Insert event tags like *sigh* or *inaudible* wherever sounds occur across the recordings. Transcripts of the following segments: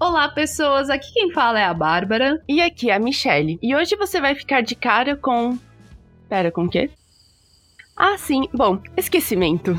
Olá, pessoas! Aqui quem fala é a Bárbara. E aqui é a Michelle. E hoje você vai ficar de cara com. Pera, com o quê? Ah, sim. Bom, esquecimento.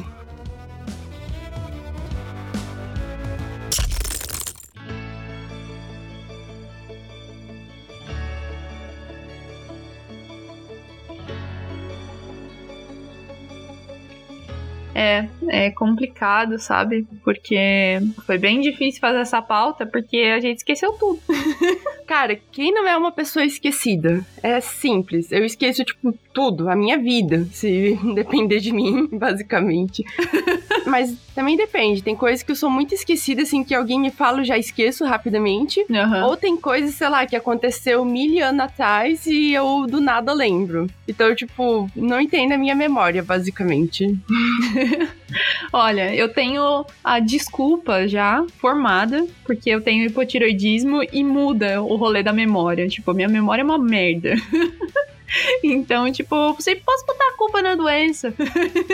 É, é complicado, sabe? Porque foi bem difícil fazer essa pauta, porque a gente esqueceu tudo. *laughs* Cara, quem não é uma pessoa esquecida? É simples. Eu esqueço, tipo, tudo, a minha vida, se *laughs* depender de mim, basicamente. *laughs* Mas também depende. Tem coisas que eu sou muito esquecida, assim, que alguém me fala, eu já esqueço rapidamente. Uhum. Ou tem coisas, sei lá, que aconteceu mil anos atrás e eu do nada lembro. Então, tipo, não entendo a minha memória, basicamente. *laughs* Olha, eu tenho a desculpa já formada, porque eu tenho hipotiroidismo e muda o rolê da memória. Tipo, minha memória é uma merda. *laughs* *laughs* Então, tipo, você pode botar a culpa na doença.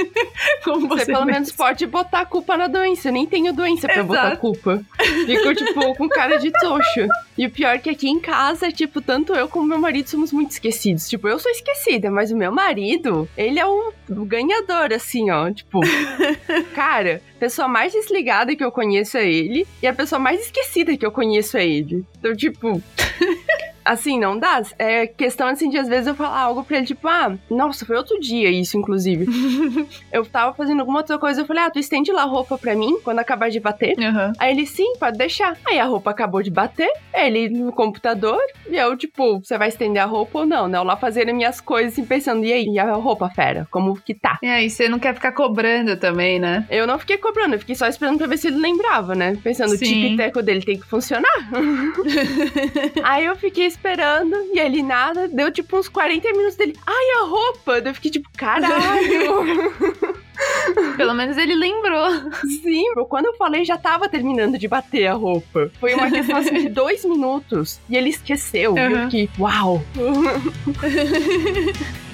*laughs* Como você, você pelo menos pode botar a culpa na doença. Eu nem tenho doença pra Exato. botar a culpa. Fico, tipo, *laughs* com cara de toxo. E o pior é que aqui em casa, tipo, tanto eu como meu marido somos muito esquecidos. Tipo, eu sou esquecida, mas o meu marido, ele é um ganhador, assim, ó. Tipo, cara, a pessoa mais desligada que eu conheço é ele. E a pessoa mais esquecida que eu conheço é ele. Então, tipo assim, não dá. É questão, assim, de às vezes eu falar algo pra ele, tipo, ah, nossa, foi outro dia isso, inclusive. *laughs* eu tava fazendo alguma outra coisa, eu falei, ah, tu estende lá a roupa pra mim quando acabar de bater? Uhum. Aí ele, sim, pode deixar. Aí a roupa acabou de bater, ele no computador, e eu, tipo, você vai estender a roupa ou não, né? Eu lá fazendo minhas coisas, assim, pensando, e aí, e a roupa, fera, como que tá? E aí, você não quer ficar cobrando também, né? Eu não fiquei cobrando, eu fiquei só esperando pra ver se ele lembrava, né? Pensando, o tic-teco dele tem que funcionar. *laughs* aí eu fiquei esperando, e ele nada, deu tipo uns 40 minutos dele. Ai, a roupa! Eu fiquei tipo, caralho! *laughs* Pelo menos ele lembrou. Sim, quando eu falei já tava terminando de bater a roupa. Foi uma questão assim, de *laughs* dois minutos. E ele esqueceu. Uhum. E eu fiquei, uau! *laughs*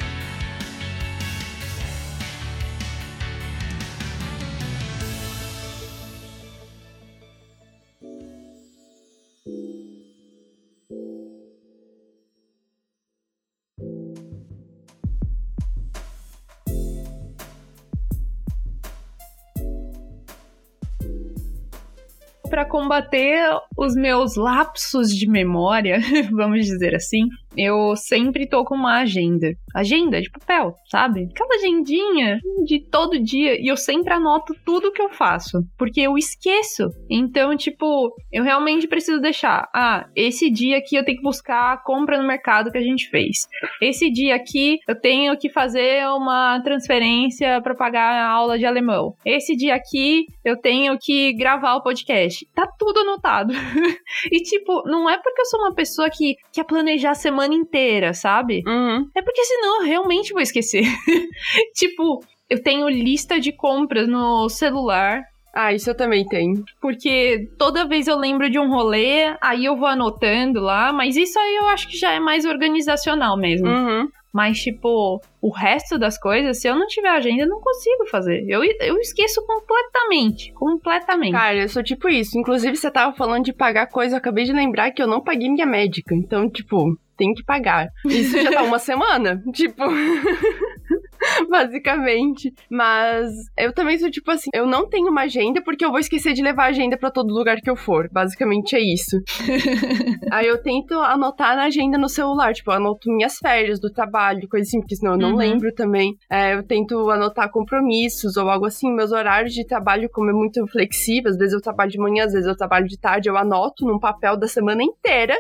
para combater os meus lapsos de memória, *laughs* vamos dizer assim, eu sempre tô com uma agenda. Agenda de papel, sabe? Aquela agendinha de todo dia. E eu sempre anoto tudo que eu faço. Porque eu esqueço. Então, tipo, eu realmente preciso deixar. Ah, esse dia aqui eu tenho que buscar a compra no mercado que a gente fez. Esse dia aqui eu tenho que fazer uma transferência para pagar a aula de alemão. Esse dia aqui eu tenho que gravar o podcast. Tá tudo anotado. *laughs* e, tipo, não é porque eu sou uma pessoa que quer planejar a semana semana inteira, sabe? Uhum. É porque senão eu realmente vou esquecer. *laughs* tipo, eu tenho lista de compras no celular. Ah, isso eu também tenho. Porque toda vez eu lembro de um rolê, aí eu vou anotando lá, mas isso aí eu acho que já é mais organizacional mesmo. Uhum. Mas, tipo, o resto das coisas, se eu não tiver agenda, eu não consigo fazer. Eu, eu esqueço completamente. Completamente. Cara, eu sou tipo isso. Inclusive, você tava falando de pagar coisa, eu acabei de lembrar que eu não paguei minha médica. Então, tipo, tem que pagar. Isso já tá uma *laughs* semana. Tipo. *laughs* basicamente. Mas eu também sou tipo assim, eu não tenho uma agenda porque eu vou esquecer de levar a agenda para todo lugar que eu for. Basicamente é isso. *laughs* Aí eu tento anotar na agenda no celular, tipo, eu anoto minhas férias do trabalho, coisa assim, porque senão eu não uhum. lembro também. É, eu tento anotar compromissos ou algo assim. Meus horários de trabalho, como é muito flexível, às vezes eu trabalho de manhã, às vezes eu trabalho de tarde, eu anoto num papel da semana inteira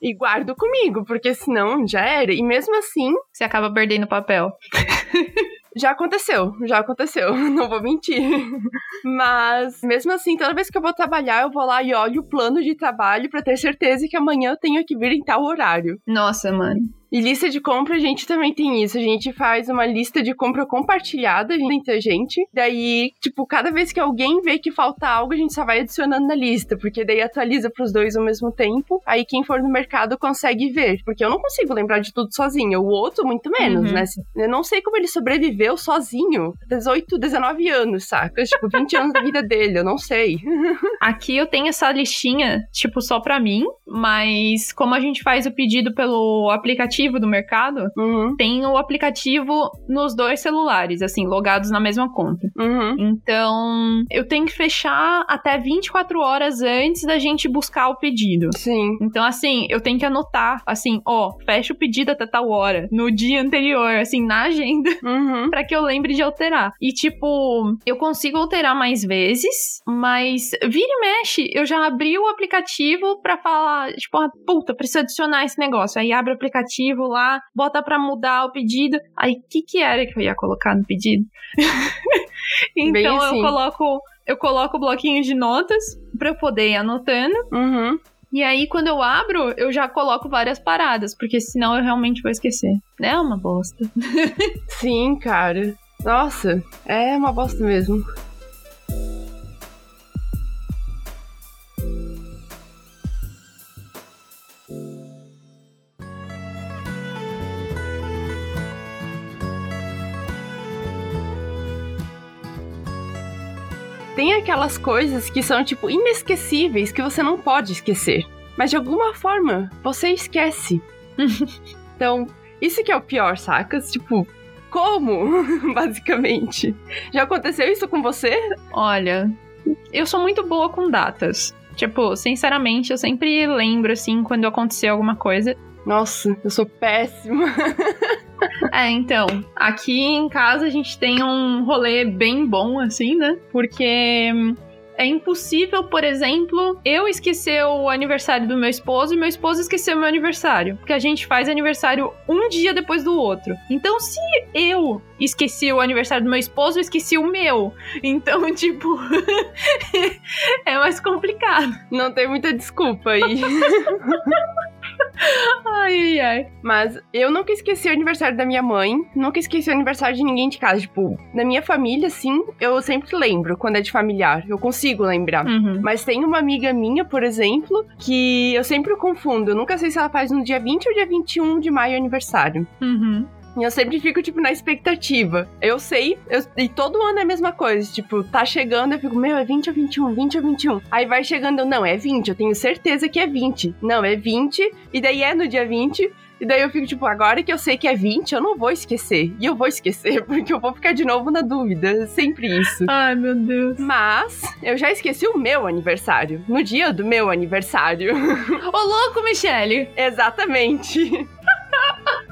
e guardo comigo, porque senão já era. E mesmo assim. Você acaba perdendo o papel. Já aconteceu, já aconteceu, *laughs* não vou mentir. Mas, mesmo assim, toda vez que eu vou trabalhar, eu vou lá e olho o plano de trabalho para ter certeza que amanhã eu tenho que vir em tal horário. Nossa, mano. E lista de compra, a gente também tem isso. A gente faz uma lista de compra compartilhada entre a gente. Daí, tipo, cada vez que alguém vê que falta algo, a gente só vai adicionando na lista, porque daí atualiza pros dois ao mesmo tempo. Aí quem for no mercado consegue ver. Porque eu não consigo lembrar de tudo sozinha. O outro, muito menos, uhum. né? Eu não sei como ele sobreviveu sozinho. 18, 19 anos, saca? Tipo, 20 anos da vida dele, eu não sei. *laughs* Aqui eu tenho essa listinha, tipo, só pra mim, mas como a gente faz o pedido pelo aplicativo do mercado, uhum. tem o aplicativo nos dois celulares, assim, logados na mesma conta. Uhum. Então, eu tenho que fechar até 24 horas antes da gente buscar o pedido. Sim. Então, assim, eu tenho que anotar, assim, ó, fecha o pedido até tal hora, no dia anterior, assim, na agenda, *laughs* uhum. para que eu lembre de alterar. E, tipo, eu consigo alterar mais vezes, mas vira e mexe, eu já abri o aplicativo para falar, tipo, ah, puta, preciso adicionar esse negócio. Aí abre o aplicativo lá, bota pra mudar o pedido. Aí, o que que era que eu ia colocar no pedido? *laughs* então, assim. eu coloco eu coloco o bloquinho de notas pra eu poder ir anotando. Uhum. E aí, quando eu abro, eu já coloco várias paradas, porque senão eu realmente vou esquecer. É uma bosta. *laughs* Sim, cara. Nossa, é uma bosta mesmo. Tem aquelas coisas que são, tipo, inesquecíveis que você não pode esquecer. Mas de alguma forma, você esquece. *laughs* então, isso que é o pior, sacas? Tipo, como? *laughs* Basicamente. Já aconteceu isso com você? Olha, eu sou muito boa com datas. Tipo, sinceramente, eu sempre lembro, assim, quando aconteceu alguma coisa. Nossa, eu sou péssima. *laughs* É, então, aqui em casa a gente tem um rolê bem bom, assim, né? Porque é impossível, por exemplo, eu esquecer o aniversário do meu esposo e meu esposo esquecer o meu aniversário. Porque a gente faz aniversário um dia depois do outro. Então, se eu esqueci o aniversário do meu esposo, eu esqueci o meu. Então, *laughs* tipo, *laughs* é mais complicado. Não tem muita desculpa aí. Ai, ai, ai. Mas eu nunca esqueci o aniversário da minha mãe, nunca esqueci o aniversário de ninguém de casa. Tipo, na minha família, sim, eu sempre lembro quando é de familiar. Eu consigo lembrar. Uhum. Mas tem uma amiga minha, por exemplo, que eu sempre confundo. Eu nunca sei se ela faz no dia 20 ou dia 21 de maio aniversário. Uhum. E eu sempre fico, tipo, na expectativa. Eu sei, eu, e todo ano é a mesma coisa. Tipo, tá chegando, eu fico, meu, é 20 ou 21, 20 ou 21. Aí vai chegando, eu, não, é 20, eu tenho certeza que é 20. Não, é 20, e daí é no dia 20. E daí eu fico, tipo, agora que eu sei que é 20, eu não vou esquecer. E eu vou esquecer, *laughs* porque eu vou ficar de novo na dúvida. Sempre isso. Ai, meu Deus. Mas eu já esqueci o meu aniversário. No dia do meu aniversário. *laughs* Ô, louco, Michele! Exatamente.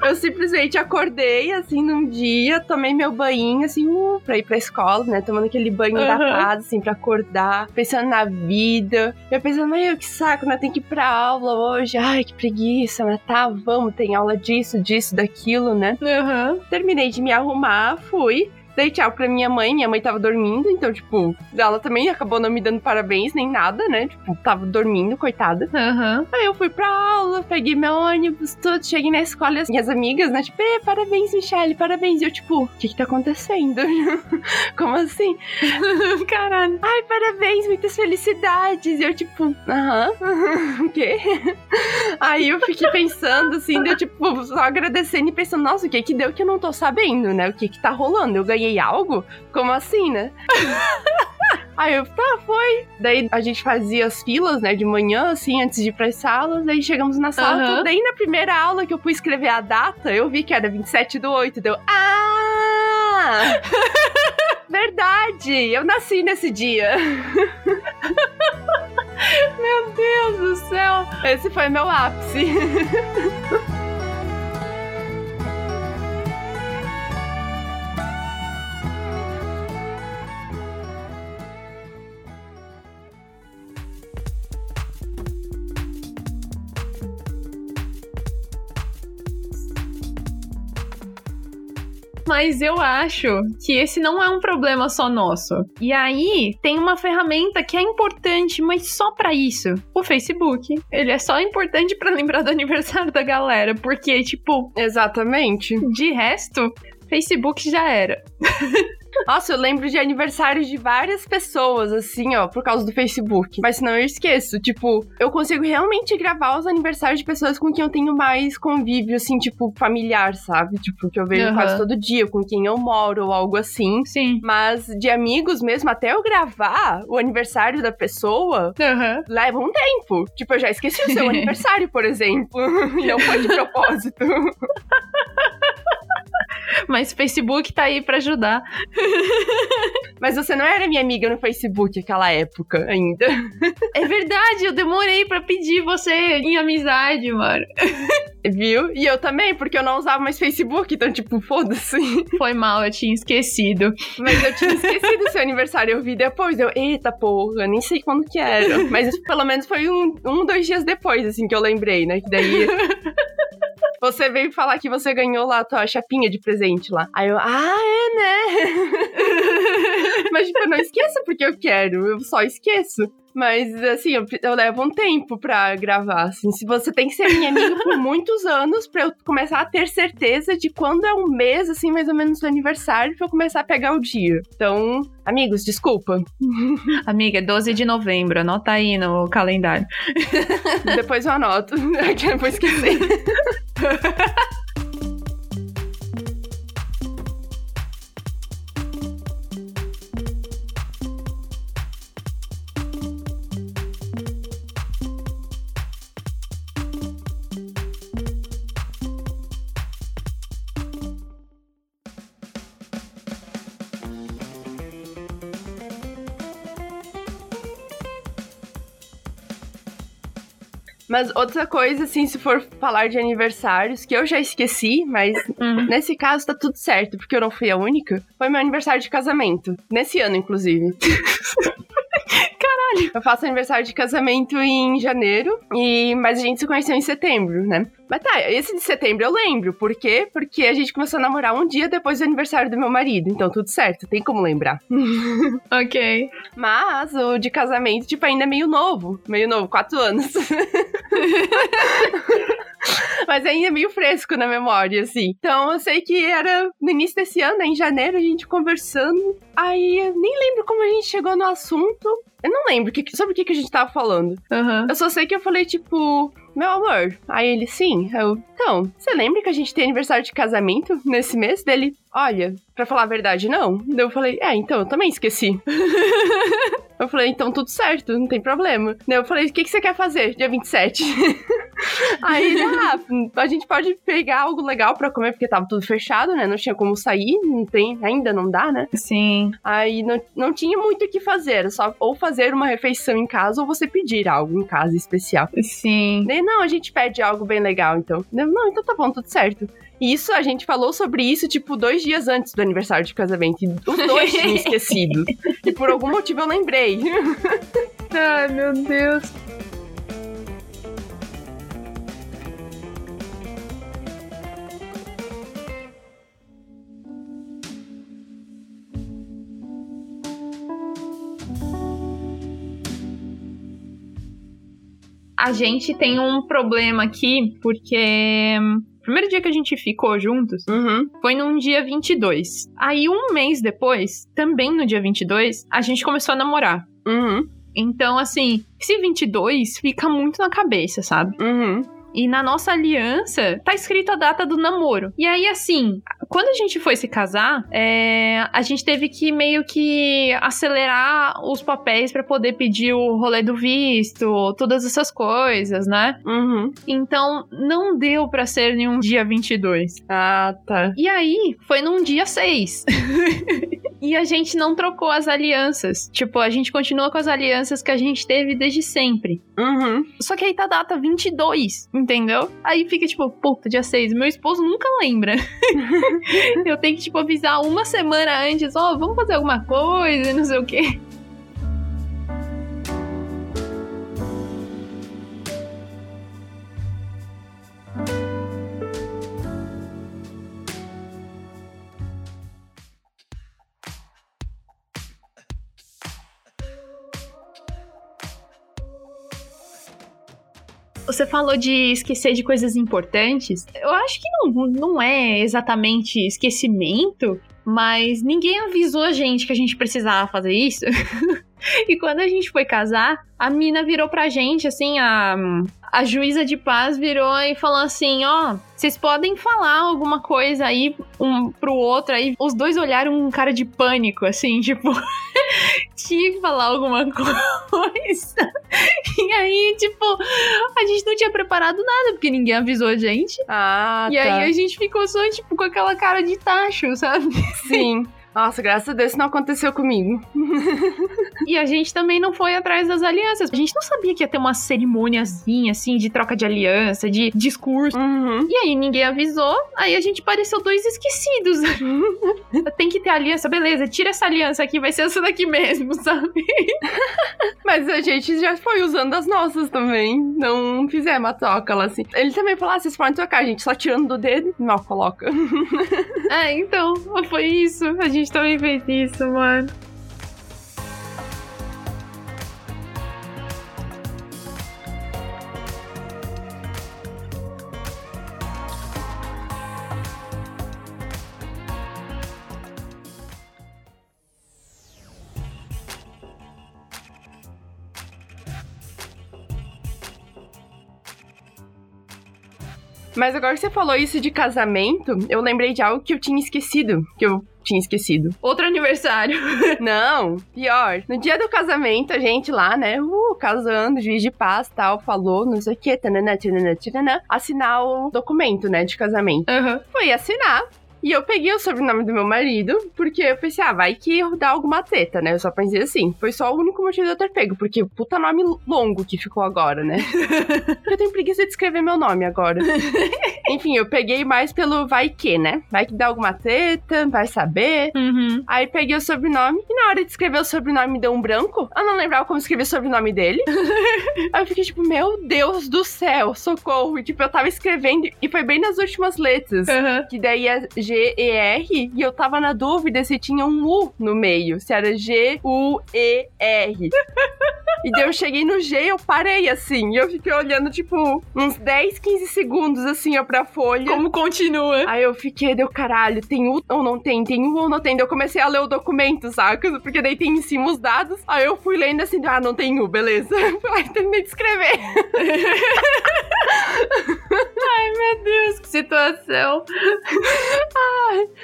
Eu simplesmente acordei, assim, num dia, tomei meu banho, assim, uh, pra ir pra escola, né? Tomando aquele banho uhum. da casa, assim, pra acordar, pensando na vida. Eu pensando, meu, que saco, né? Tem que ir pra aula hoje. Ai, que preguiça, mas tá, vamos, tem aula disso, disso, daquilo, né? Uhum. Terminei de me arrumar, fui dei tchau pra minha mãe, minha mãe tava dormindo, então, tipo, ela também acabou não me dando parabéns nem nada, né? Tipo, tava dormindo, coitada. Uhum. Aí eu fui pra aula, peguei meu ônibus, tudo, cheguei na escola e as minhas amigas, né? Tipo, parabéns, Michelle, parabéns. E eu, tipo, o que que tá acontecendo? *laughs* Como assim? *laughs* Caralho. Ai, parabéns, muitas felicidades. E eu, tipo, aham, *laughs* o quê? Aí eu fiquei pensando, assim, deu, tipo, só agradecendo e pensando, nossa, o que que deu que eu não tô sabendo, né? O que que tá rolando? Eu ganhei algo? Como assim, né? *laughs* Aí eu, tá, foi. Daí a gente fazia as filas, né, de manhã, assim, antes de ir pras salas. Daí chegamos na sala. Uhum. Daí na primeira aula que eu fui escrever a data, eu vi que era 27 do 8. Deu, ah! *laughs* Verdade! Eu nasci nesse dia. *laughs* meu Deus do céu! Esse foi meu ápice. Mas eu acho que esse não é um problema só nosso. E aí, tem uma ferramenta que é importante, mas só para isso. O Facebook. Ele é só importante para lembrar do aniversário da galera, porque tipo, exatamente. De resto, Facebook já era. *laughs* Nossa, eu lembro de aniversários de várias pessoas, assim, ó, por causa do Facebook. Mas senão eu esqueço. Tipo, eu consigo realmente gravar os aniversários de pessoas com quem eu tenho mais convívio, assim, tipo, familiar, sabe? Tipo, que eu vejo uhum. quase todo dia, com quem eu moro ou algo assim. Sim. Mas de amigos mesmo, até eu gravar o aniversário da pessoa, uhum. leva um tempo. Tipo, eu já esqueci o seu *laughs* aniversário, por exemplo. *laughs* e não foi de propósito. *laughs* Mas Facebook tá aí para ajudar. *laughs* Mas você não era minha amiga no Facebook naquela época ainda. É verdade, eu demorei para pedir você em amizade, mano. Viu? E eu também, porque eu não usava mais Facebook, então, tipo, foda-se. Foi mal, eu tinha esquecido. Mas eu tinha esquecido seu aniversário, eu vi depois. Eu, eita porra, nem sei quando que era. Mas pelo menos foi um, um, dois dias depois, assim, que eu lembrei, né? Que daí. Você veio falar que você ganhou lá a tua chapinha de presente lá. Aí eu, ah, é, né? *laughs* Mas, tipo, eu não esqueço porque eu quero, eu só esqueço. Mas, assim, eu, eu, levo um tempo pra gravar, assim. Se você tem que ser minha amiga por *laughs* muitos anos pra eu começar a ter certeza de quando é um mês, assim, mais ou menos do aniversário, pra eu começar a pegar o dia. Então, amigos, desculpa. *laughs* Amiga, 12 de novembro, anota aí no calendário. Depois eu anoto, *laughs* que eu vou esquecer. Mas outra coisa, assim, se for falar de aniversários, que eu já esqueci, mas uhum. nesse caso tá tudo certo, porque eu não fui a única, foi meu aniversário de casamento. Nesse ano, inclusive. *laughs* Eu faço aniversário de casamento em janeiro, e mas a gente se conheceu em setembro, né? Mas tá, esse de setembro eu lembro. Por quê? Porque a gente começou a namorar um dia depois do aniversário do meu marido. Então tudo certo, tem como lembrar. *laughs* ok. Mas o de casamento, tipo, ainda é meio novo. Meio novo, quatro anos. *laughs* Mas ainda é meio fresco na memória, assim. Então eu sei que era no início desse ano, né, em janeiro, a gente conversando. Aí eu nem lembro como a gente chegou no assunto. Eu não lembro que, sobre o que, que a gente tava falando. Uhum. Eu só sei que eu falei, tipo, meu amor. Aí ele, sim. Eu, então, você lembra que a gente tem aniversário de casamento nesse mês? Dele, olha, pra falar a verdade, não. Daí eu falei, é, então, eu também esqueci. *laughs* eu falei, então tudo certo, não tem problema. Daí eu falei, o que, que você quer fazer dia 27? *laughs* Aí ele, ah, a gente pode pegar algo legal pra comer, porque tava tudo fechado, né? Não tinha como sair, não tem, ainda não dá, né? Sim. Aí não, não tinha muito o que fazer, só ou fazer uma refeição em casa ou você pedir algo em casa especial. Sim. Daí, não, a gente pede algo bem legal, então. Não, então tá bom, tudo certo. Isso, a gente falou sobre isso, tipo, dois dias antes do aniversário de casamento. E os dois tinham *laughs* esquecido. e por algum motivo eu lembrei. Ai, meu Deus. A gente tem um problema aqui, porque o primeiro dia que a gente ficou juntos uhum. foi num dia 22. Aí, um mês depois, também no dia 22, a gente começou a namorar. Uhum. Então, assim, esse 22 fica muito na cabeça, sabe? Uhum. E na nossa aliança tá escrito a data do namoro. E aí, assim, quando a gente foi se casar, é, a gente teve que meio que acelerar os papéis para poder pedir o rolê do visto, todas essas coisas, né? Uhum. Então, não deu para ser nenhum dia 22. Ah, tá. E aí, foi num dia 6. *laughs* e a gente não trocou as alianças. Tipo, a gente continua com as alianças que a gente teve desde sempre. Uhum. Só que aí tá a data 22 entendeu? Aí fica tipo, puta, dia 6. Meu esposo nunca lembra. *laughs* eu tenho que, tipo, avisar uma semana antes, ó, oh, vamos fazer alguma coisa, não sei o quê. Você falou de esquecer de coisas importantes. Eu acho que não, não é exatamente esquecimento, mas ninguém avisou a gente que a gente precisava fazer isso. *laughs* e quando a gente foi casar, a mina virou pra gente, assim, a, a juíza de paz virou e falou assim: ó, oh, vocês podem falar alguma coisa aí um pro outro. Aí os dois olharam um cara de pânico, assim, tipo, *laughs* tinha que falar alguma *laughs* coisa. E aí, tipo, a gente não tinha preparado nada, porque ninguém avisou a gente. Ah, e tá. aí a gente ficou só, tipo, com aquela cara de tacho, sabe? Sim. *laughs* Nossa, graças a Deus isso não aconteceu comigo. *laughs* e a gente também não foi atrás das alianças. A gente não sabia que ia ter uma cerimôniazinha, assim, de troca de aliança, de discurso. Uhum. E aí ninguém avisou, aí a gente pareceu dois esquecidos. *laughs* Tem que ter aliança, beleza, tira essa aliança aqui, vai ser essa daqui mesmo, *laughs* sabe? Mas a gente já foi usando as nossas também. Não fizemos a troca lá assim. Ele também falou: ah, vocês podem trocar, a gente só tirando do dedo, não coloca. é, então, foi isso. A gente gente também fez isso, mano. Mas agora que você falou isso de casamento, eu lembrei de algo que eu tinha esquecido. Que eu tinha esquecido. Outro aniversário. *laughs* Não, pior. No dia do casamento, a gente lá, né, uh, casando, juiz de paz tal, falou, não sei o que, tanana, tanana, tanana, assinar o documento, né, de casamento. Uhum. Fui assinar. E eu peguei o sobrenome do meu marido, porque eu pensei, ah, vai que dá alguma treta, né? Eu só pensei assim. Foi só o único motivo de eu ter pego, porque puta nome longo que ficou agora, né? *laughs* eu tenho preguiça de escrever meu nome agora. *laughs* Enfim, eu peguei mais pelo vai que, né? Vai que dá alguma treta, vai saber. Uhum. Aí peguei o sobrenome, e na hora de escrever o sobrenome deu um branco. Eu não lembrava como escrever o sobrenome dele. *laughs* Aí eu fiquei tipo, meu Deus do céu, socorro. E, tipo, eu tava escrevendo, e foi bem nas últimas letras. Uhum. Que daí é G-E-R, e eu tava na dúvida se tinha um U no meio, se era G-U-E-R. *laughs* e daí eu cheguei no G eu parei assim, e eu fiquei olhando, tipo, uns 10, 15 segundos, assim, ó, pra folha. Como continua? Aí eu fiquei, deu caralho, tem U ou não tem? Tem U ou não tem? Daí eu comecei a ler o documento, saca? Porque daí tem em cima os dados. Aí eu fui lendo assim, ah, não tem U, beleza. *laughs* Aí terminei de escrever. *laughs* Ai, meu Deus, que situação.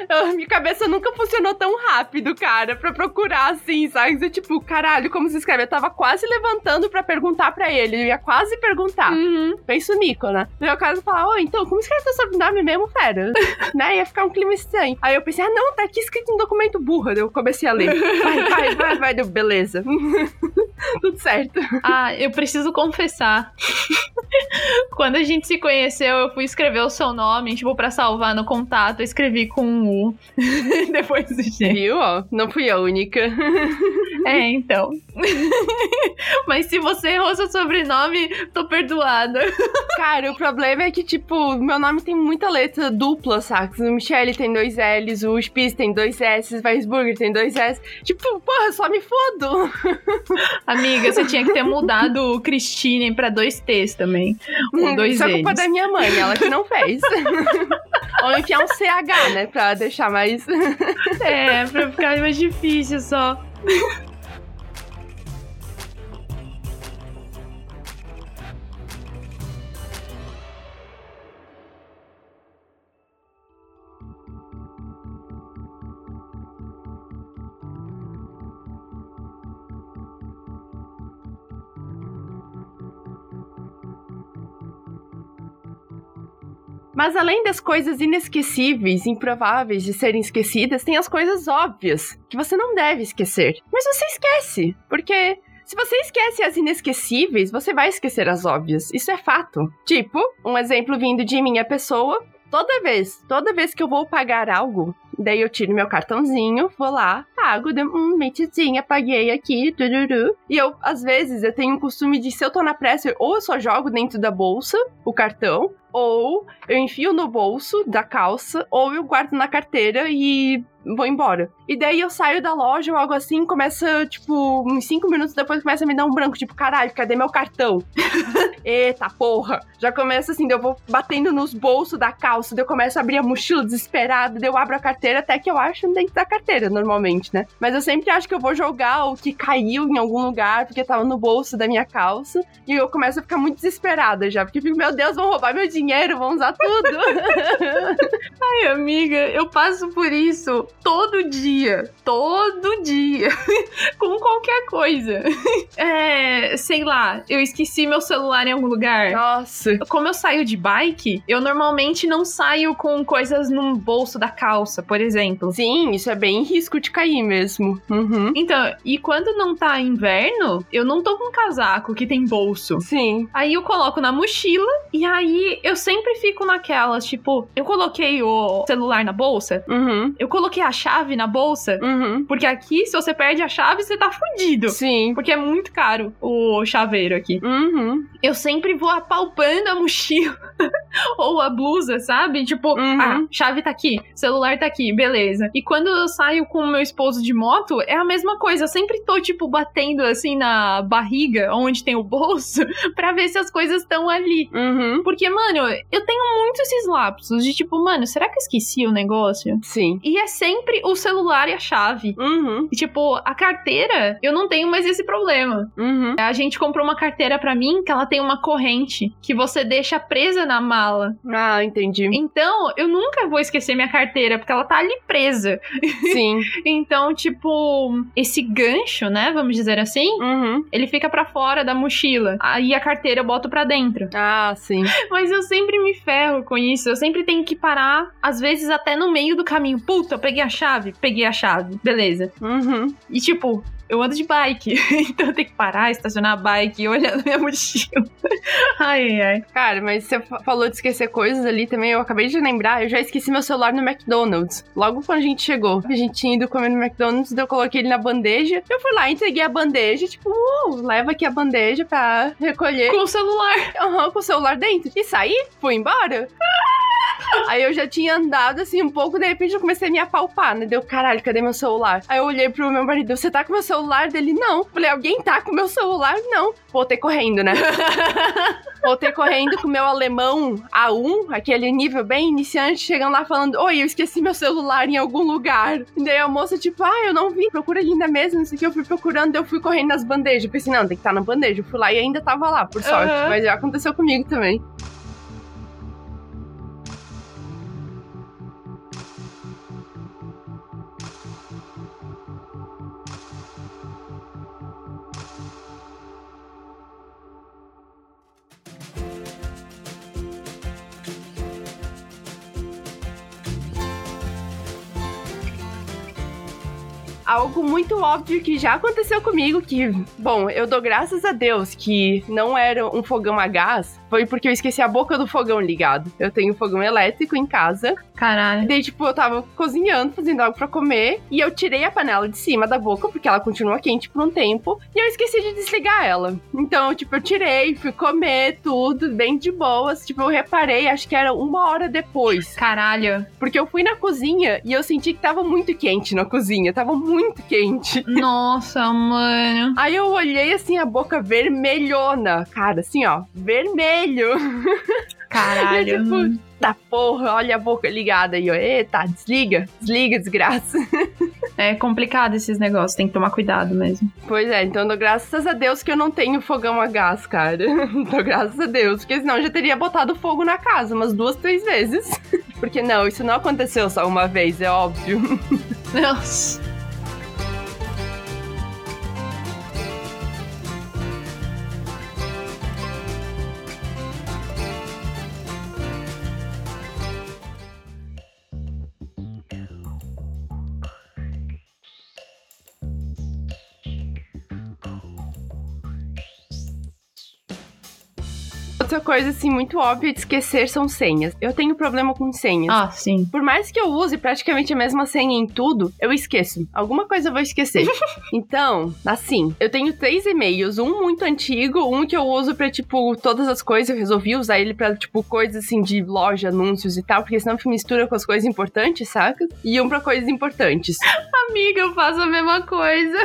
Ai, minha cabeça nunca funcionou tão rápido, cara, pra procurar assim, sabe? Eu, tipo, caralho, como se escreve? Eu tava quase levantando pra perguntar pra ele. Eu ia quase perguntar. Uhum. Penso mico, né? No meu caso, falar, ô, então, como escreve teu sobrenome mesmo, fera? *laughs* né? Ia ficar um clima estranho. Aí eu pensei, ah, não, tá aqui escrito um documento burro. Eu comecei a ler. Vai, vai, vai, vai. Deu, beleza. *laughs* Tudo certo. Ah, eu preciso confessar. Quando a gente se conheceu, eu fui escrever o seu nome, tipo, pra salvar no contato. Eu escrevi com um U. *laughs* Depois do G. Viu? Ó, não fui a única. *laughs* é, então. *laughs* Mas se você errou seu sobrenome, tô perdoada. Cara, o problema é que, tipo, meu nome tem muita letra dupla, saca? O Michelle tem dois L's, o Spitz tem dois S, o Weisburger tem dois S. Tipo, porra, só me fodo. Amiga, você tinha que ter mudado o Christine pra dois T's também. Um, dois Isso é culpa da minha mãe, ela que não fez. *laughs* Ou enfiar um CH, né? Pra deixar mais. *laughs* é, pra ficar mais difícil só. Mas além das coisas inesquecíveis, improváveis de serem esquecidas, tem as coisas óbvias que você não deve esquecer. Mas você esquece, porque se você esquece as inesquecíveis, você vai esquecer as óbvias. Isso é fato. Tipo, um exemplo vindo de minha pessoa. Toda vez, toda vez que eu vou pagar algo, daí eu tiro meu cartãozinho, vou lá, apago, dei um mitizinho, apaguei aqui, tururu. E eu, às vezes, eu tenho o costume de, se eu tô na pressa, ou eu só jogo dentro da bolsa o cartão, ou eu enfio no bolso da calça, ou eu guardo na carteira e vou embora. E daí eu saio da loja ou algo assim, começa, tipo, uns cinco minutos depois começa a me dar um branco, tipo, caralho, cadê meu cartão? *laughs* Eita porra! Já começa assim, eu vou batendo nos bolsos da calça, daí eu começo a abrir a mochila desesperado, daí eu abro a carteira até que eu acho dentro da carteira, normalmente, né? Mas eu sempre acho que eu vou jogar o que caiu em algum lugar, porque tava no bolso da minha calça, e eu começo a ficar muito desesperada já, porque eu fico, meu Deus, vão roubar meu dinheiro, vão usar tudo. *laughs* Ai, amiga, eu passo por isso todo dia. Todo dia. *laughs* Com qualquer coisa. *laughs* É, sei lá, eu esqueci meu celular em algum lugar. Nossa. Como eu saio de bike, eu normalmente não saio com coisas no bolso da calça, por exemplo. Sim, isso é bem risco de cair mesmo. Uhum. Então, e quando não tá inverno, eu não tô com um casaco que tem bolso. Sim. Aí eu coloco na mochila e aí eu sempre fico naquelas, tipo, eu coloquei o celular na bolsa, uhum. eu coloquei a chave na bolsa, uhum. porque aqui, se você perde a chave, você tá fudido. Sim. Porque é muito caro o chaveiro aqui. Uhum. Eu sempre vou apalpando a mochila *laughs* ou a blusa, sabe? Tipo, uhum. ah, chave tá aqui, celular tá aqui, beleza. E quando eu saio com o meu esposo de moto, é a mesma coisa. Eu sempre tô, tipo, batendo assim na barriga, onde tem o bolso, *laughs* pra ver se as coisas estão ali. Uhum. Porque, mano, eu tenho muito esses lapsos de tipo, mano, será que eu esqueci o negócio? Sim. E é sempre o celular e a chave. Uhum. E, tipo, a carteira, eu não tenho mais esse problema. Uhum. A gente comprou uma carteira para mim que ela tem uma corrente que você deixa presa na mala. Ah, entendi. Então, eu nunca vou esquecer minha carteira, porque ela tá ali presa. Sim. *laughs* então, tipo, esse gancho, né, vamos dizer assim, uhum. ele fica para fora da mochila. Aí a carteira eu boto para dentro. Ah, sim. *laughs* Mas eu sempre me ferro com isso. Eu sempre tenho que parar, às vezes até no meio do caminho. Puta, eu peguei a chave, peguei a chave. Beleza. Uhum. E tipo, eu ando de bike, *laughs* então eu tenho que parar, estacionar a bike e olhar na minha mochila. *laughs* ai, ai. Cara, mas você falou de esquecer coisas ali também, eu acabei de lembrar, eu já esqueci meu celular no McDonald's. Logo quando a gente chegou, a gente tinha ido comer no McDonald's, eu coloquei ele na bandeja. Eu fui lá, entreguei a bandeja, tipo, uh, leva aqui a bandeja pra recolher. Com o celular. Aham, uhum, com o celular dentro. E saí, fui embora. Aí eu já tinha andado assim um pouco, de repente eu comecei a me apalpar, né? Deu, caralho, cadê meu celular? Aí eu olhei pro meu marido, você tá com meu celular? Dele, não. Falei, alguém tá com meu celular? Não. Voltei correndo, né? *laughs* Voltei correndo com meu alemão A1, aquele nível bem iniciante, chegando lá falando, oi, eu esqueci meu celular em algum lugar. E daí a moça, tipo, ah, eu não vi, procura ali na mesa, não sei o que, eu fui procurando, eu fui correndo nas bandejas. Eu pensei, não, tem que estar tá na bandeja. Eu fui lá e ainda tava lá, por sorte. Uhum. Mas já aconteceu comigo também. Algo muito óbvio que já aconteceu comigo, que, bom, eu dou graças a Deus que não era um fogão a gás, foi porque eu esqueci a boca do fogão ligado. Eu tenho fogão elétrico em casa. Caralho. Daí, tipo, eu tava cozinhando, fazendo algo pra comer, e eu tirei a panela de cima da boca, porque ela continua quente por um tempo, e eu esqueci de desligar ela. Então, tipo, eu tirei, fui comer tudo, bem de boas. Tipo, eu reparei, acho que era uma hora depois. Caralho. Porque eu fui na cozinha e eu senti que tava muito quente na cozinha. Tava muito quente. *laughs* Nossa, mano. Aí eu olhei assim, a boca vermelhona. Cara, assim, ó, vermelho. *laughs* Caralho. E, tipo, tá porra, olha a boca ligada aí, ó. Eita, desliga, desliga, desgraça. *laughs* É complicado esses negócios, tem que tomar cuidado mesmo. Pois é, então dou graças a Deus que eu não tenho fogão a gás, cara. *laughs* dou graças a Deus, porque senão eu já teria botado fogo na casa umas duas, três vezes. *laughs* porque não, isso não aconteceu só uma vez, é óbvio. Nossa. Outra coisa, assim, muito óbvia de esquecer são senhas. Eu tenho problema com senhas. Ah, sim. Por mais que eu use praticamente a mesma senha em tudo, eu esqueço. Alguma coisa eu vou esquecer. *laughs* então, assim, eu tenho três e-mails. Um muito antigo, um que eu uso pra, tipo, todas as coisas. Eu resolvi usar ele pra, tipo, coisas assim de loja, anúncios e tal, porque senão mistura com as coisas importantes, saca? E um pra coisas importantes. *laughs* Amiga, eu faço a mesma coisa.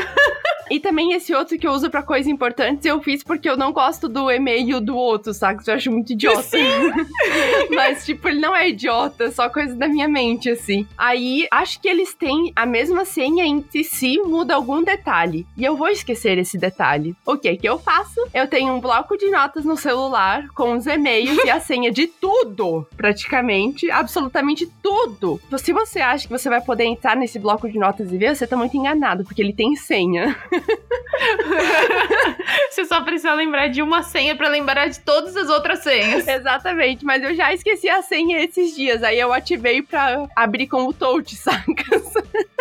E também esse outro que eu uso para coisas importantes, eu fiz porque eu não gosto do e-mail do outro, sabe? Eu acho muito idiota. Sim. *laughs* Mas, tipo, ele não é idiota, é só coisa da minha mente, assim. Aí, acho que eles têm a mesma senha entre si, muda algum detalhe. E eu vou esquecer esse detalhe. O que que eu faço? Eu tenho um bloco de notas no celular com os e-mails e a senha de tudo, praticamente, absolutamente tudo. Se você acha que você vai poder entrar nesse bloco de notas e ver, você tá muito enganado, porque ele tem senha. *laughs* Você só precisa lembrar de uma senha para lembrar de todas as outras senhas. Exatamente, mas eu já esqueci a senha esses dias. Aí eu ativei pra abrir com o touch, *laughs* sacas?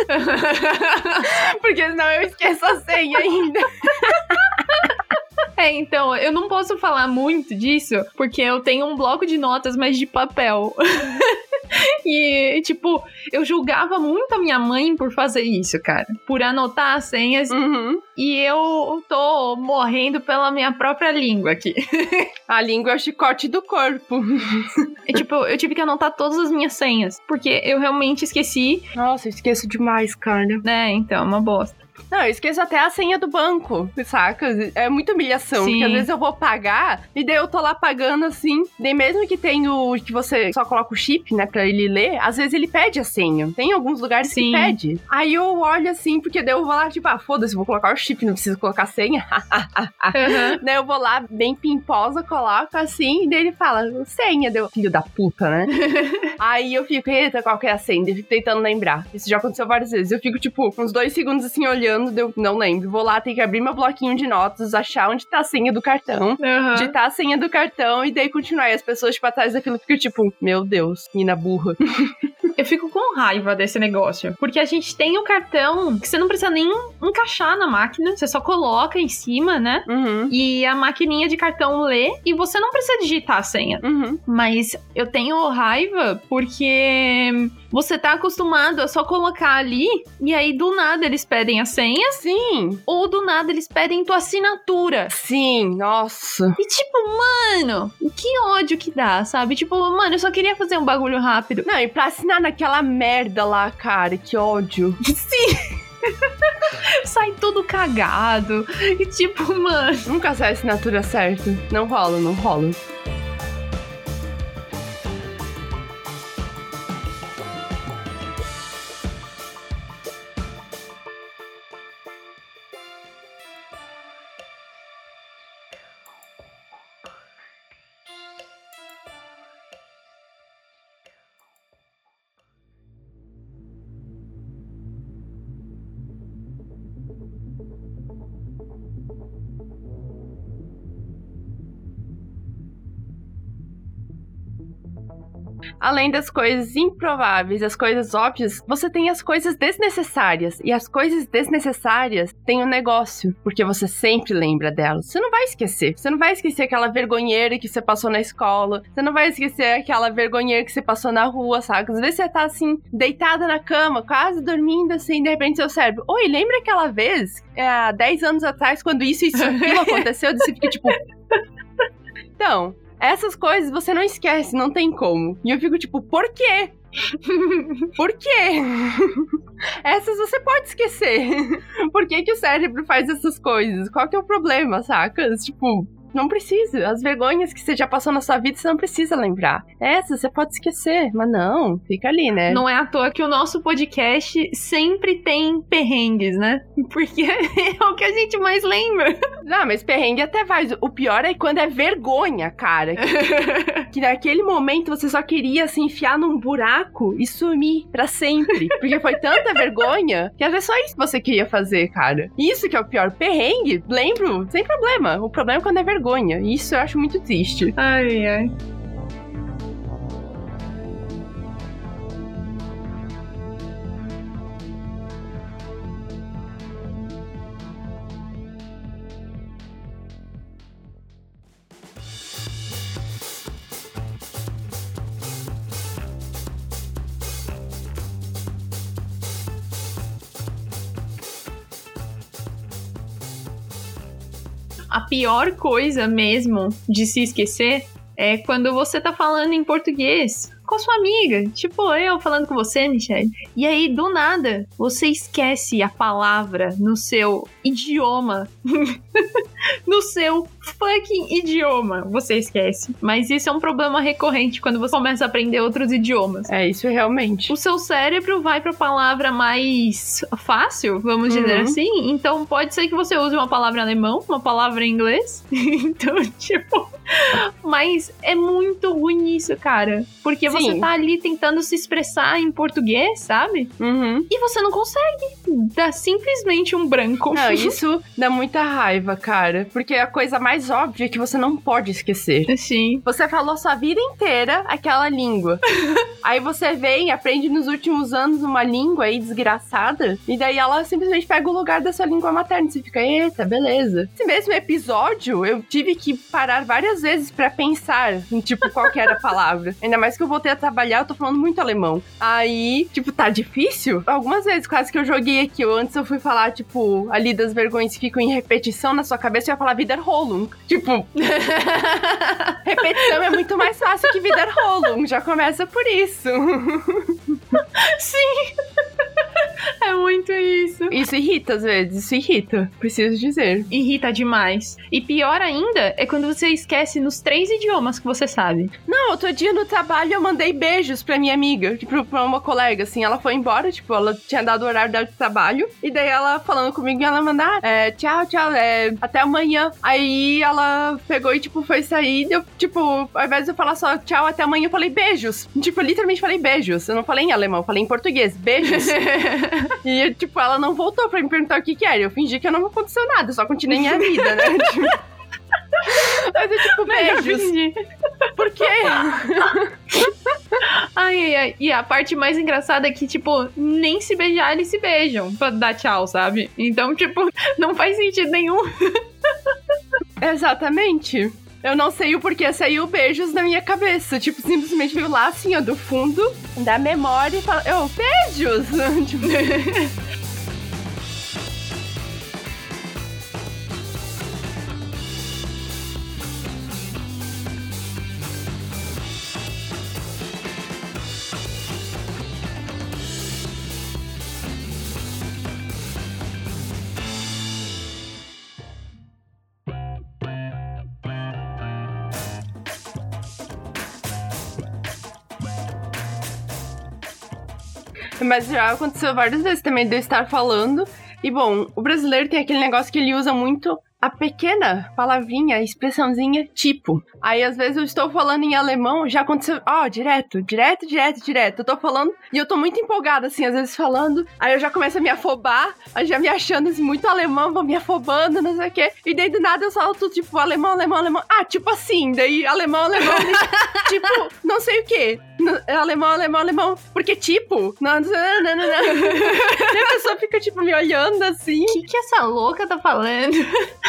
*laughs* Porque senão eu esqueço a senha ainda. É, então, eu não posso falar muito disso, porque eu tenho um bloco de notas, mas de papel. E, tipo, eu julgava muito a minha mãe por fazer isso, cara. Por anotar as senhas. Uhum. E eu tô morrendo pela minha própria língua aqui. *laughs* a língua é o chicote do corpo. e, tipo, eu tive que anotar todas as minhas senhas. Porque eu realmente esqueci. Nossa, eu esqueço demais, cara. É, então, é uma bosta. Não, eu esqueço até a senha do banco, saca? É muita humilhação, Sim. porque às vezes eu vou pagar e daí eu tô lá pagando assim, daí mesmo que tem o que você só coloca o chip, né, pra ele ler, às vezes ele pede a senha. Tem alguns lugares Sim. que pede. Aí eu olho assim, porque daí eu vou lá, tipo, ah, foda-se, vou colocar o chip, não preciso colocar a senha. *laughs* uhum. Daí eu vou lá, bem pimposa, coloco assim, e daí ele fala, senha, deu filho da puta, né? *laughs* Aí eu fico, eita, qual que é a senha? Eu fico tentando lembrar. Isso já aconteceu várias vezes. Eu fico, tipo, uns dois segundos assim, olhando olhando, eu não lembro. Vou lá, tem que abrir meu bloquinho de notas, achar onde tá a senha do cartão, uhum. digitar a senha do cartão e daí continuar. E as pessoas, tipo, atrás daquilo ficam tipo, meu Deus, mina burra. *laughs* eu fico com raiva desse negócio. Porque a gente tem o cartão que você não precisa nem encaixar na máquina, você só coloca em cima, né? Uhum. E a maquininha de cartão lê e você não precisa digitar a senha. Uhum. Mas eu tenho raiva porque você tá acostumado a só colocar ali e aí do nada eles pedem a senha. Sim. Ou do nada eles pedem tua assinatura. Sim, nossa. E tipo, mano, que ódio que dá, sabe? Tipo, mano, eu só queria fazer um bagulho rápido. Não, e pra assinar naquela merda lá, cara, que ódio. *laughs* Sim. Sai tudo cagado. E tipo, mano. Nunca sai a assinatura certa. Não rola, não rola. Além das coisas improváveis, as coisas óbvias, você tem as coisas desnecessárias. E as coisas desnecessárias têm um negócio, porque você sempre lembra delas. Você não vai esquecer. Você não vai esquecer aquela vergonheira que você passou na escola. Você não vai esquecer aquela vergonheira que você passou na rua, sabe? Às vezes você tá assim, deitada na cama, quase dormindo, assim, de repente seu cérebro. Oi, lembra aquela vez, é, há 10 anos atrás, quando isso e isso *laughs* aquilo aconteceu? Você fica tipo. *laughs* Então, essas coisas você não esquece, não tem como. E eu fico tipo, por quê? *laughs* Por quê? Essas você pode esquecer. *laughs* Por que, que o cérebro faz essas coisas? Qual que é o problema, saca? Tipo, não precisa. As vergonhas que você já passou na sua vida, você não precisa lembrar. Essa você pode esquecer, mas não, fica ali, né? Não é à toa que o nosso podcast sempre tem perrengues, né? Porque *laughs* é o que a gente mais lembra. Não, mas perrengue até vai. O pior é quando é vergonha, cara. Que, *laughs* que naquele momento você só queria se enfiar num buraco e sumir para sempre. Porque foi tanta vergonha que era só isso que você queria fazer, cara. Isso que é o pior. Perrengue, lembro, sem problema. O problema é quando é vergonha vergonha. Isso eu acho muito triste. Ai, ai. Pior coisa mesmo de se esquecer é quando você tá falando em português com a sua amiga. Tipo, eu falando com você, Michelle. E aí, do nada, você esquece a palavra no seu idioma. *laughs* no seu fucking idioma. Você esquece. Mas isso é um problema recorrente quando você começa a aprender outros idiomas. É, isso realmente. O seu cérebro vai pra palavra mais fácil, vamos uhum. dizer assim. Então pode ser que você use uma palavra alemão, uma palavra em inglês. *laughs* então, tipo. Mas é muito ruim isso, cara. Porque Sim. você tá ali tentando se expressar em português, sabe? Uhum. E você não consegue. Dá simplesmente um branco. Não, *laughs* isso dá muita raiva, cara. Porque a coisa mais óbvia é que você não pode esquecer. Sim. Você falou sua vida inteira aquela língua. *laughs* aí você vem, aprende nos últimos anos uma língua aí desgraçada. E daí ela simplesmente pega o lugar da sua língua materna. E você fica, eita, beleza. Esse mesmo episódio, eu tive que parar várias vezes para pensar em, tipo, qual que era a palavra. Ainda mais que eu voltei a trabalhar, eu tô falando muito alemão. Aí, tipo, tá difícil? Algumas vezes, quase que eu joguei aqui. Eu, antes eu fui falar, tipo, ali das vergonhas que ficam em repetição na sua cabeça, eu ia falar Wiederholung. Tipo, *laughs* repetição é muito mais fácil que Wiederholung. Já começa por isso. Sim! *laughs* É muito isso. Isso irrita às vezes, isso irrita, preciso dizer. Irrita demais. E pior ainda é quando você esquece nos três idiomas que você sabe. Não, outro dia no trabalho eu mandei beijos pra minha amiga, tipo, pra uma colega, assim. Ela foi embora, tipo, ela tinha dado o horário dela de trabalho. E daí ela falando comigo, ela mandar, é, tchau, tchau, é, até amanhã. Aí ela pegou e, tipo, foi sair. Eu, tipo, ao invés de eu falar só tchau, até amanhã, eu falei beijos. Tipo, literalmente falei beijos. Eu não falei em alemão, eu falei em português. Beijos. *laughs* *laughs* e, tipo, ela não voltou pra me perguntar o que que era. Eu fingi que não aconteceu nada, só continuei minha vida, né? *laughs* tipo... Mas é tipo, beijos. Por quê? *laughs* ai, ai, E a parte mais engraçada é que, tipo, nem se beijar, eles se beijam pra dar tchau, sabe? Então, tipo, não faz sentido nenhum. Exatamente. Eu não sei o porquê saiu beijos na minha cabeça. Tipo, simplesmente veio lá, assim, ó, do fundo da memória e falou, eu, beijos! *laughs* Mas já aconteceu várias vezes também de eu estar falando. E bom, o brasileiro tem aquele negócio que ele usa muito a pequena palavrinha, a expressãozinha tipo. Aí às vezes eu estou falando em alemão, já aconteceu, ó, oh, direto, direto, direto, direto. Eu tô falando e eu tô muito empolgada, assim, às vezes falando, aí eu já começo a me afobar, aí já me achando assim, muito alemão, vou me afobando, não sei o quê. E daí do nada eu solto, tipo, alemão, alemão, alemão. Ah, tipo assim, daí alemão, alemão, *laughs* tipo, não sei o quê. Alemão, alemão, alemão. Porque, tipo, não, não, não, não, não. *laughs* e a pessoa fica, tipo, me olhando assim. O que, que essa louca tá falando? *laughs*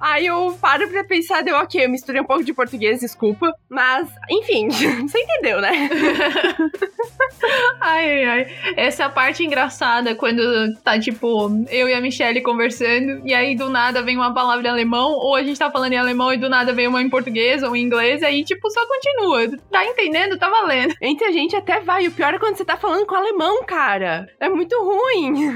Aí eu paro pra pensar, deu ok, eu misturei um pouco de português, desculpa. Mas, enfim, *laughs* você entendeu, né? ai, ai. Essa é a parte engraçada quando tá, tipo, eu e a Michelle conversando, e aí do nada vem uma palavra em alemão, ou a gente tá falando em alemão e do nada vem uma em português ou em inglês, aí, tipo, só continua. Tá entendendo? Tá valendo. Entre a gente até vai. O pior é quando você tá falando com alemão, cara. É muito ruim.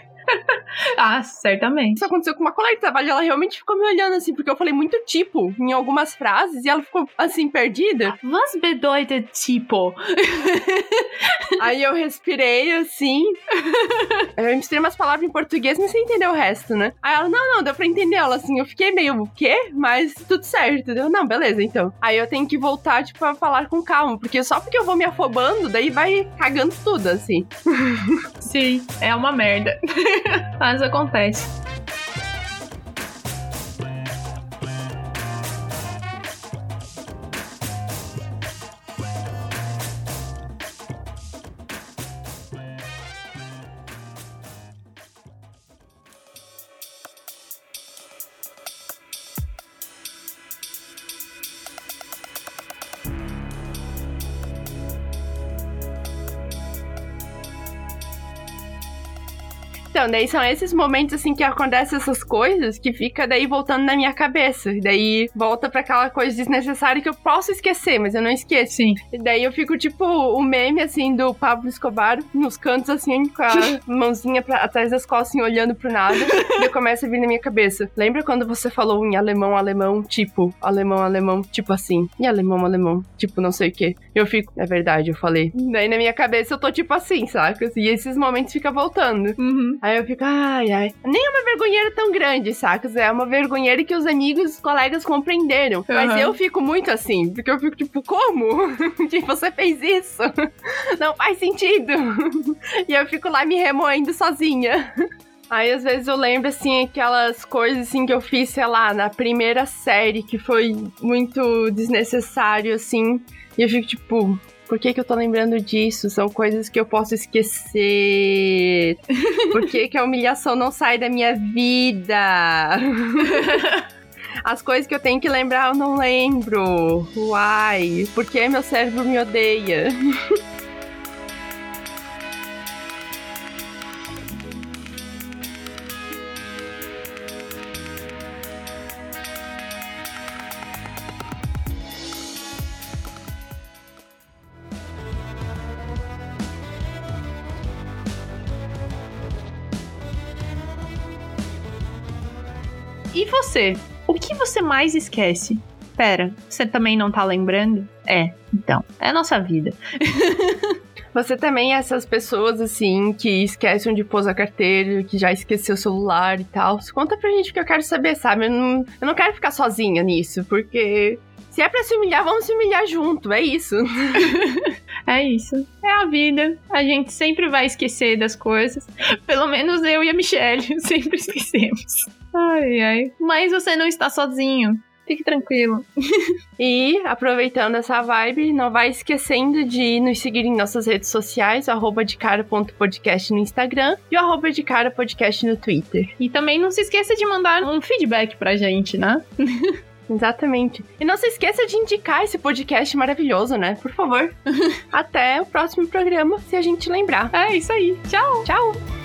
*laughs* *laughs* ah, certamente. Isso aconteceu com uma colega de trabalho, ela realmente ficou me olhando assim, porque eu falei muito tipo em algumas frases e ela ficou assim, perdida. Was bedeutet tipo? *laughs* Aí eu respirei assim. *laughs* eu misturei umas palavras em português, mas você entendeu o resto, né? Aí ela, não, não, deu pra entender ela assim. Eu fiquei meio, o quê? Mas tudo certo, entendeu? Não, beleza, então. Aí eu tenho que voltar, tipo, a falar com calma, porque só porque eu vou me afobando, daí vai cagando tudo, assim. Sim, é uma merda. *laughs* Mas acontece. Então, daí são esses momentos assim que acontecem essas coisas que fica daí voltando na minha cabeça. Daí volta para aquela coisa desnecessária que eu posso esquecer, mas eu não esqueço. Sim. E daí eu fico tipo o meme assim do Pablo Escobar nos cantos assim com a *laughs* mãozinha pra, atrás das costas assim, olhando pro nada. e eu começo a vir na minha cabeça. Lembra quando você falou em alemão, alemão, tipo, alemão, alemão, tipo assim, e alemão, alemão, tipo não sei o que. Eu fico, é verdade, eu falei. Daí na minha cabeça eu tô tipo assim, saca? E esses momentos ficam voltando. Uhum. Aí eu fico, ai, ai. Nem é uma vergonheira tão grande, saca? É uma vergonheira que os amigos, os colegas compreenderam. Uhum. Mas eu fico muito assim, porque eu fico tipo, como? *laughs* que você fez isso? *laughs* Não faz sentido. *laughs* e eu fico lá me remoendo sozinha. Aí às vezes eu lembro assim aquelas coisas assim que eu fiz, sei lá, na primeira série que foi muito desnecessário assim, e eu fico tipo, por que, que eu tô lembrando disso? São coisas que eu posso esquecer. *laughs* Por que, que a humilhação não sai da minha vida? *laughs* As coisas que eu tenho que lembrar eu não lembro. Uai, por que meu cérebro me odeia? *laughs* E você? O que você mais esquece? Pera, você também não tá lembrando? É, então, é a nossa vida. *laughs* Você também é essas pessoas, assim, que esquecem de pôr a carteira, que já esqueceu o celular e tal. Conta pra gente que eu quero saber, sabe? Eu não, eu não quero ficar sozinha nisso, porque se é pra se humilhar, vamos se humilhar junto, é isso. *laughs* é isso. É a vida. A gente sempre vai esquecer das coisas. Pelo menos eu e a Michelle *laughs* sempre esquecemos. Ai, ai. Mas você não está sozinho. Fique tranquilo. *laughs* e, aproveitando essa vibe, não vai esquecendo de nos seguir em nossas redes sociais, arroba de cara.podcast no Instagram e o arroba de cara podcast no Twitter. E também não se esqueça de mandar um feedback pra gente, né? *laughs* Exatamente. E não se esqueça de indicar esse podcast maravilhoso, né? Por favor. *laughs* Até o próximo programa, se a gente lembrar. É isso aí. Tchau. Tchau.